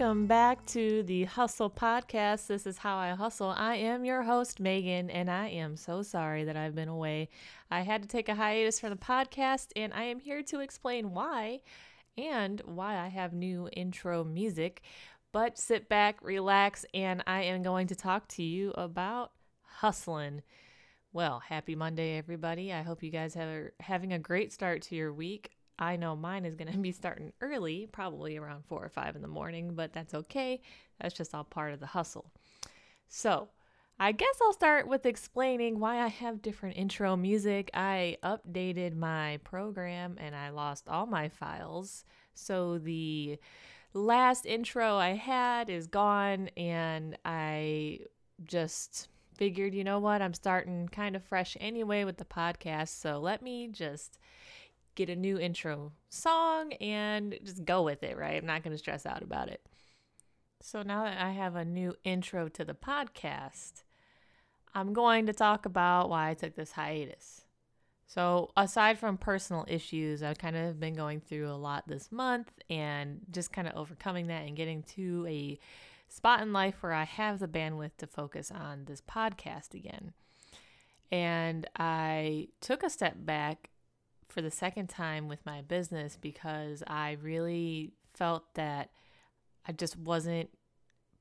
Welcome back to the Hustle Podcast. This is How I Hustle. I am your host, Megan, and I am so sorry that I've been away. I had to take a hiatus from the podcast, and I am here to explain why and why I have new intro music. But sit back, relax, and I am going to talk to you about hustling. Well, happy Monday, everybody. I hope you guys are having a great start to your week. I know mine is going to be starting early, probably around four or five in the morning, but that's okay. That's just all part of the hustle. So, I guess I'll start with explaining why I have different intro music. I updated my program and I lost all my files. So, the last intro I had is gone, and I just figured, you know what, I'm starting kind of fresh anyway with the podcast. So, let me just get a new intro song and just go with it, right? I'm not going to stress out about it. So now that I have a new intro to the podcast, I'm going to talk about why I took this hiatus. So, aside from personal issues, I've kind of been going through a lot this month and just kind of overcoming that and getting to a spot in life where I have the bandwidth to focus on this podcast again. And I took a step back for the second time with my business because I really felt that I just wasn't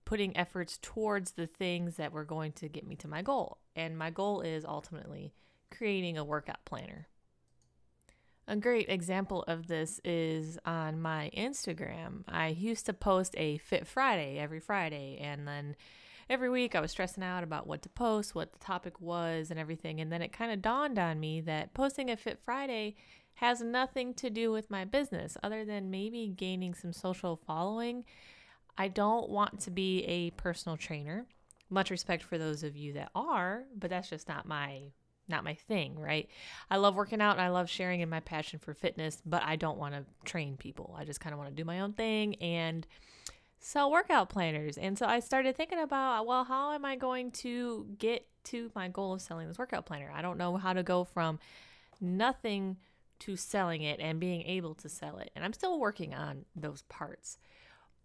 putting efforts towards the things that were going to get me to my goal. And my goal is ultimately creating a workout planner. A great example of this is on my Instagram. I used to post a Fit Friday every Friday, and then every week I was stressing out about what to post, what the topic was, and everything. And then it kind of dawned on me that posting a Fit Friday has nothing to do with my business other than maybe gaining some social following. I don't want to be a personal trainer. Much respect for those of you that are, but that's just not my not my thing, right? I love working out and I love sharing in my passion for fitness, but I don't want to train people. I just kind of want to do my own thing and sell workout planners. And so I started thinking about, well, how am I going to get to my goal of selling this workout planner? I don't know how to go from nothing to selling it and being able to sell it. And I'm still working on those parts.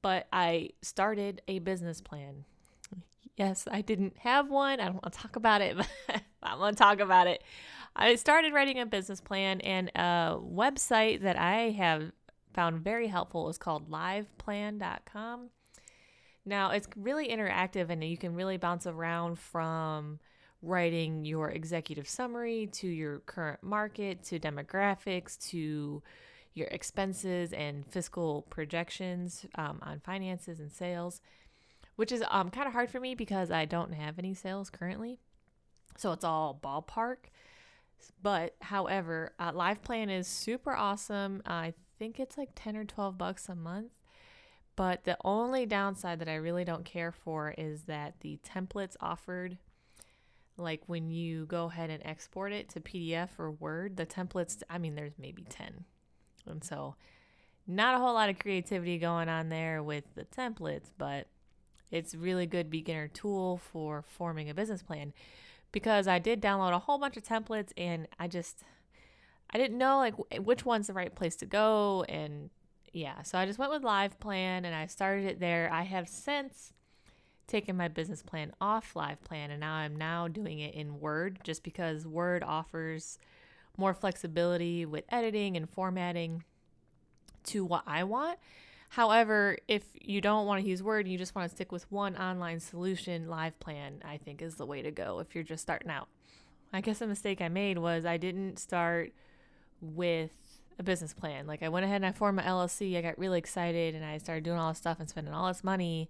But I started a business plan. Yes, I didn't have one. I don't want to talk about it, but I'm going to talk about it. I started writing a business plan, and a website that I have found very helpful is called liveplan.com. Now, it's really interactive and you can really bounce around from writing your executive summary to your current market to demographics to your expenses and fiscal projections um, on finances and sales, which is um, kind of hard for me because I don't have any sales currently. So it's all ballpark. But however, uh, LivePlan is super awesome. I think it's like 10 or 12 bucks a month. But the only downside that I really don't care for is that the templates offered, like when you go ahead and export it to PDF or Word, the templates, I mean, there's maybe 10. And so, not a whole lot of creativity going on there with the templates, but it's really good beginner tool for forming a business plan because I did download a whole bunch of templates and I just I didn't know like which one's the right place to go and yeah, so I just went with LivePlan and I started it there. I have since taken my business plan off LivePlan and now I'm now doing it in Word just because Word offers more flexibility with editing and formatting to what I want. However, if you don't want to use Word and you just want to stick with one online solution, LivePlan I think is the way to go if you're just starting out. I guess a mistake I made was I didn't start with a business plan. Like I went ahead and I formed my LLC. I got really excited and I started doing all this stuff and spending all this money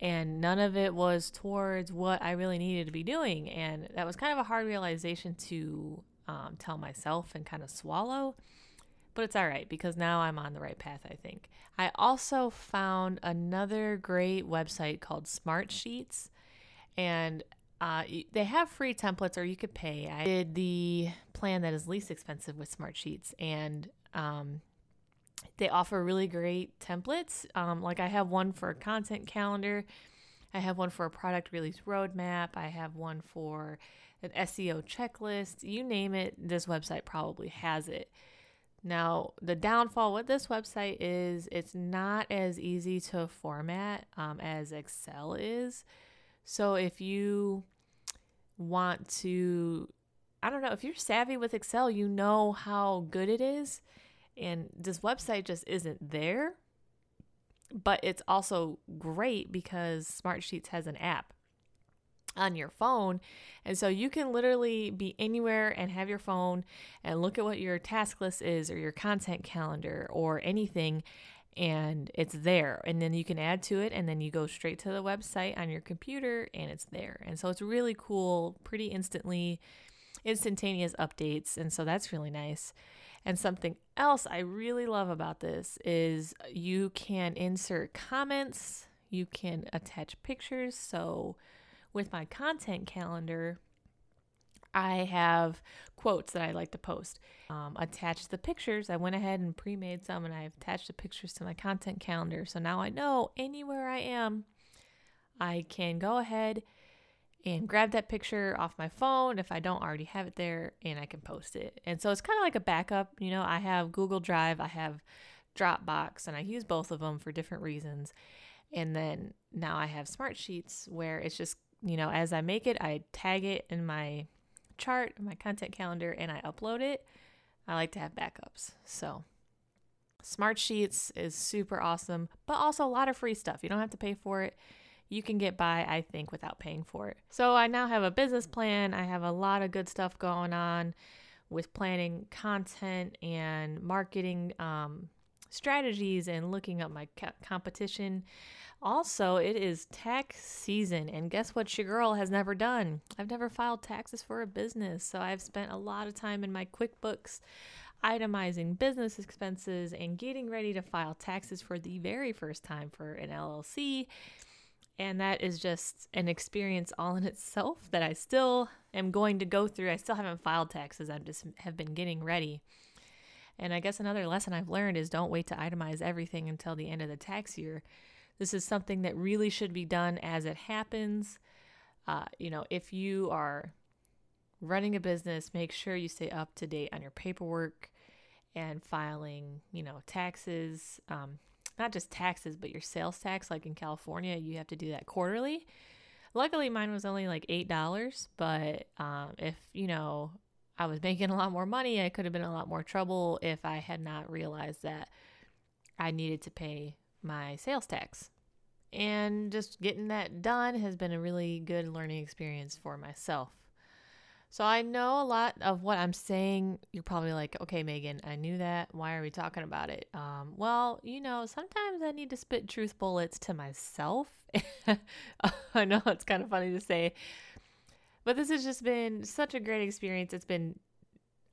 and none of it was towards what I really needed to be doing. And that was kind of a hard realization to um, tell myself and kind of swallow. But it's all right because now I'm on the right path, I think. I also found another great website called Smartsheets. And uh, they have free templates or you could pay. I did the plan that is least expensive with Smartsheets, and um, they offer really great templates. Um, like I have one for a content calendar, I have one for a product release roadmap, I have one for an SEO checklist. You name it, this website probably has it. Now, the downfall with this website is it's not as easy to format um, as Excel is. So, if you want to, I don't know, if you're savvy with Excel, you know how good it is. And this website just isn't there. But it's also great because Smartsheets has an app on your phone. And so you can literally be anywhere and have your phone and look at what your task list is or your content calendar or anything and it's there. And then you can add to it and then you go straight to the website on your computer and it's there. And so it's really cool, pretty instantly instantaneous updates and so that's really nice. And something else I really love about this is you can insert comments, you can attach pictures. So with my content calendar, I have quotes that I like to post. Um, attach the pictures. I went ahead and pre made some and I've attached the pictures to my content calendar. So now I know anywhere I am, I can go ahead and grab that picture off my phone if I don't already have it there and I can post it. And so it's kind of like a backup. You know, I have Google Drive, I have Dropbox, and I use both of them for different reasons. And then now I have Smartsheets where it's just you know, as I make it, I tag it in my chart, my content calendar, and I upload it. I like to have backups. So, Smartsheets is super awesome, but also a lot of free stuff. You don't have to pay for it. You can get by, I think, without paying for it. So, I now have a business plan. I have a lot of good stuff going on with planning content and marketing um, strategies and looking up my competition. Also, it is tax season, and guess what your girl has never done? I've never filed taxes for a business, so I've spent a lot of time in my QuickBooks itemizing business expenses and getting ready to file taxes for the very first time for an LLC. And that is just an experience all in itself that I still am going to go through. I still haven't filed taxes. I just have been getting ready. And I guess another lesson I've learned is don't wait to itemize everything until the end of the tax year this is something that really should be done as it happens. Uh, you know, if you are running a business, make sure you stay up to date on your paperwork and filing, you know, taxes. Um, not just taxes, but your sales tax. Like in California, you have to do that quarterly. Luckily, mine was only like $8, but um, if, you know, I was making a lot more money, I could have been in a lot more trouble if I had not realized that I needed to pay my sales tax. And just getting that done has been a really good learning experience for myself. So I know a lot of what I'm saying. You're probably like, okay, Megan, I knew that. Why are we talking about it? Um, well, you know, sometimes I need to spit truth bullets to myself. I know it's kind of funny to say, but this has just been such a great experience. It's been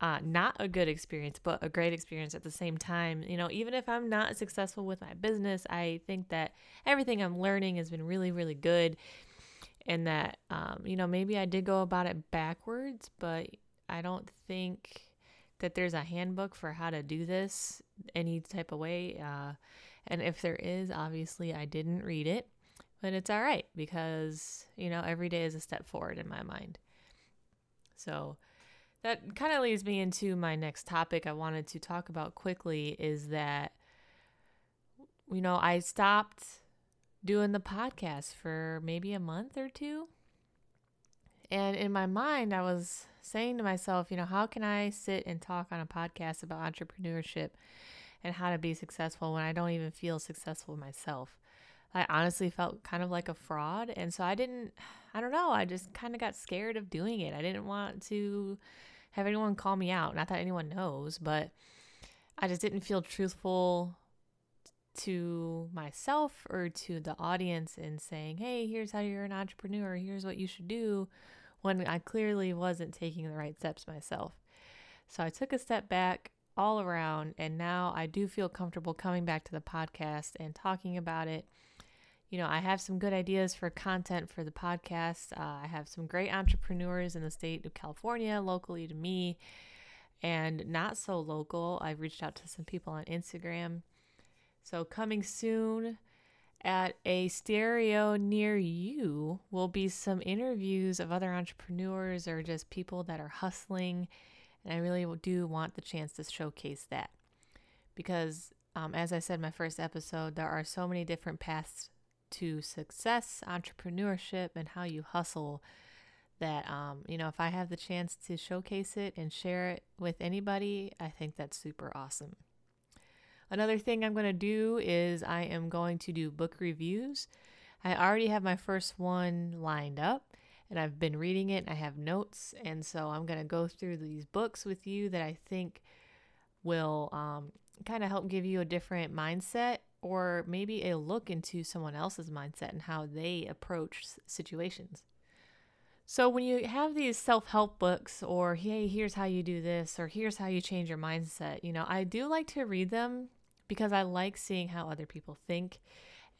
uh, not a good experience, but a great experience at the same time. You know, even if I'm not successful with my business, I think that everything I'm learning has been really, really good. And that, um, you know, maybe I did go about it backwards, but I don't think that there's a handbook for how to do this any type of way. Uh, and if there is, obviously I didn't read it, but it's all right because, you know, every day is a step forward in my mind. So, that kind of leads me into my next topic I wanted to talk about quickly is that you know, I stopped doing the podcast for maybe a month or two. And in my mind, I was saying to myself, you know, how can I sit and talk on a podcast about entrepreneurship and how to be successful when I don't even feel successful myself? I honestly felt kind of like a fraud. And so I didn't, I don't know, I just kind of got scared of doing it. I didn't want to have anyone call me out. Not that anyone knows, but I just didn't feel truthful to myself or to the audience in saying, hey, here's how you're an entrepreneur, here's what you should do, when I clearly wasn't taking the right steps myself. So I took a step back all around, and now I do feel comfortable coming back to the podcast and talking about it you know, I have some good ideas for content for the podcast. Uh, I have some great entrepreneurs in the state of California, locally to me, and not so local. I've reached out to some people on Instagram. So, coming soon at a stereo near you will be some interviews of other entrepreneurs or just people that are hustling And I really do want the chance to showcase that because, um, as I said in my first episode, there are so many different paths to success, entrepreneurship, and how you hustle that um, you know if i have the chance to showcase it and share it with anybody i think that's super awesome. Another thing i'm going to do is i am going to do book reviews. I already have my first one lined up and i've been reading it i have notes and so i'm going to go through these books with you that i think will um, kind of help give you a different mindset or maybe a look into someone else's mindset and how they approach situations. So when you have these self-help books or hey, here's how you do this or here's how you change your mindset, you know, I do like to read them because I like seeing how other people think.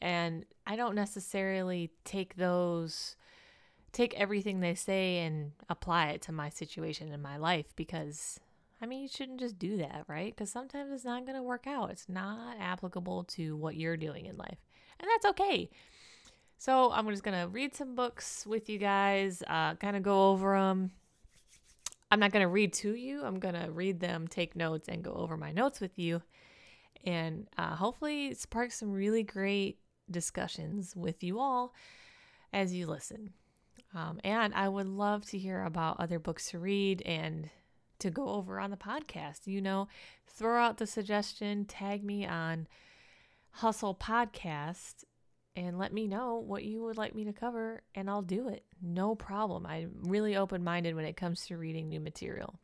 And I don't necessarily take those take everything they say and apply it to my situation in my life because I mean, you shouldn't just do that, right? Because sometimes it's not going to work out. It's not applicable to what you're doing in life. And that's okay. So I'm just going to read some books with you guys, uh, kind of go over them. I'm not going to read to you. I'm going to read them, take notes, and go over my notes with you. And uh, hopefully spark some really great discussions with you all as you listen. Um, and I would love to hear about other books to read and to go over on the podcast. You know, throw out the suggestion, tag me on Hustle Podcast and let me know what you would like me to cover, and I'll do it. No problem. I'm really open minded when it comes to reading new material.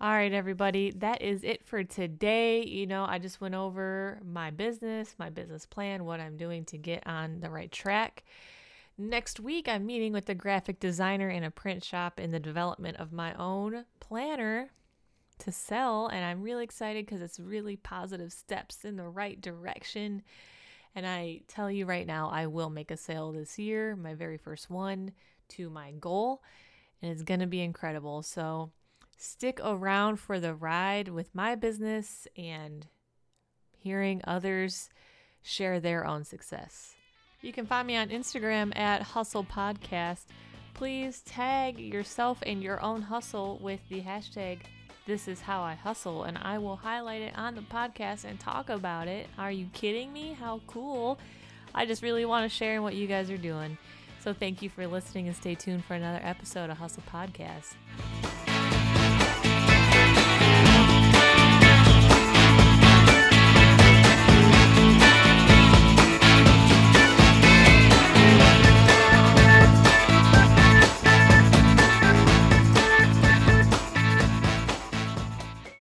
All right, everybody, that is it for today. You know, I just went over my business, my business plan, what I'm doing to get on the right track. Next week, I'm meeting with a graphic designer in a print shop in the development of my own planner to sell, and I'm really excited because it's really positive steps in the right direction. And I tell you right now, I will make a sale this year, my very first one to my goal, and it's going to be incredible. So stick around for the ride with my business and hearing others share their own success. You can find me on Instagram at Hustle Podcast. Please tag yourself and your own hustle with the hashtag this is how I hustle, and I will highlight it on the podcast and talk about it. Are you kidding me? How cool! I just really want to share what you guys are doing. So, thank you for listening and stay tuned for another episode of Hustle Podcast.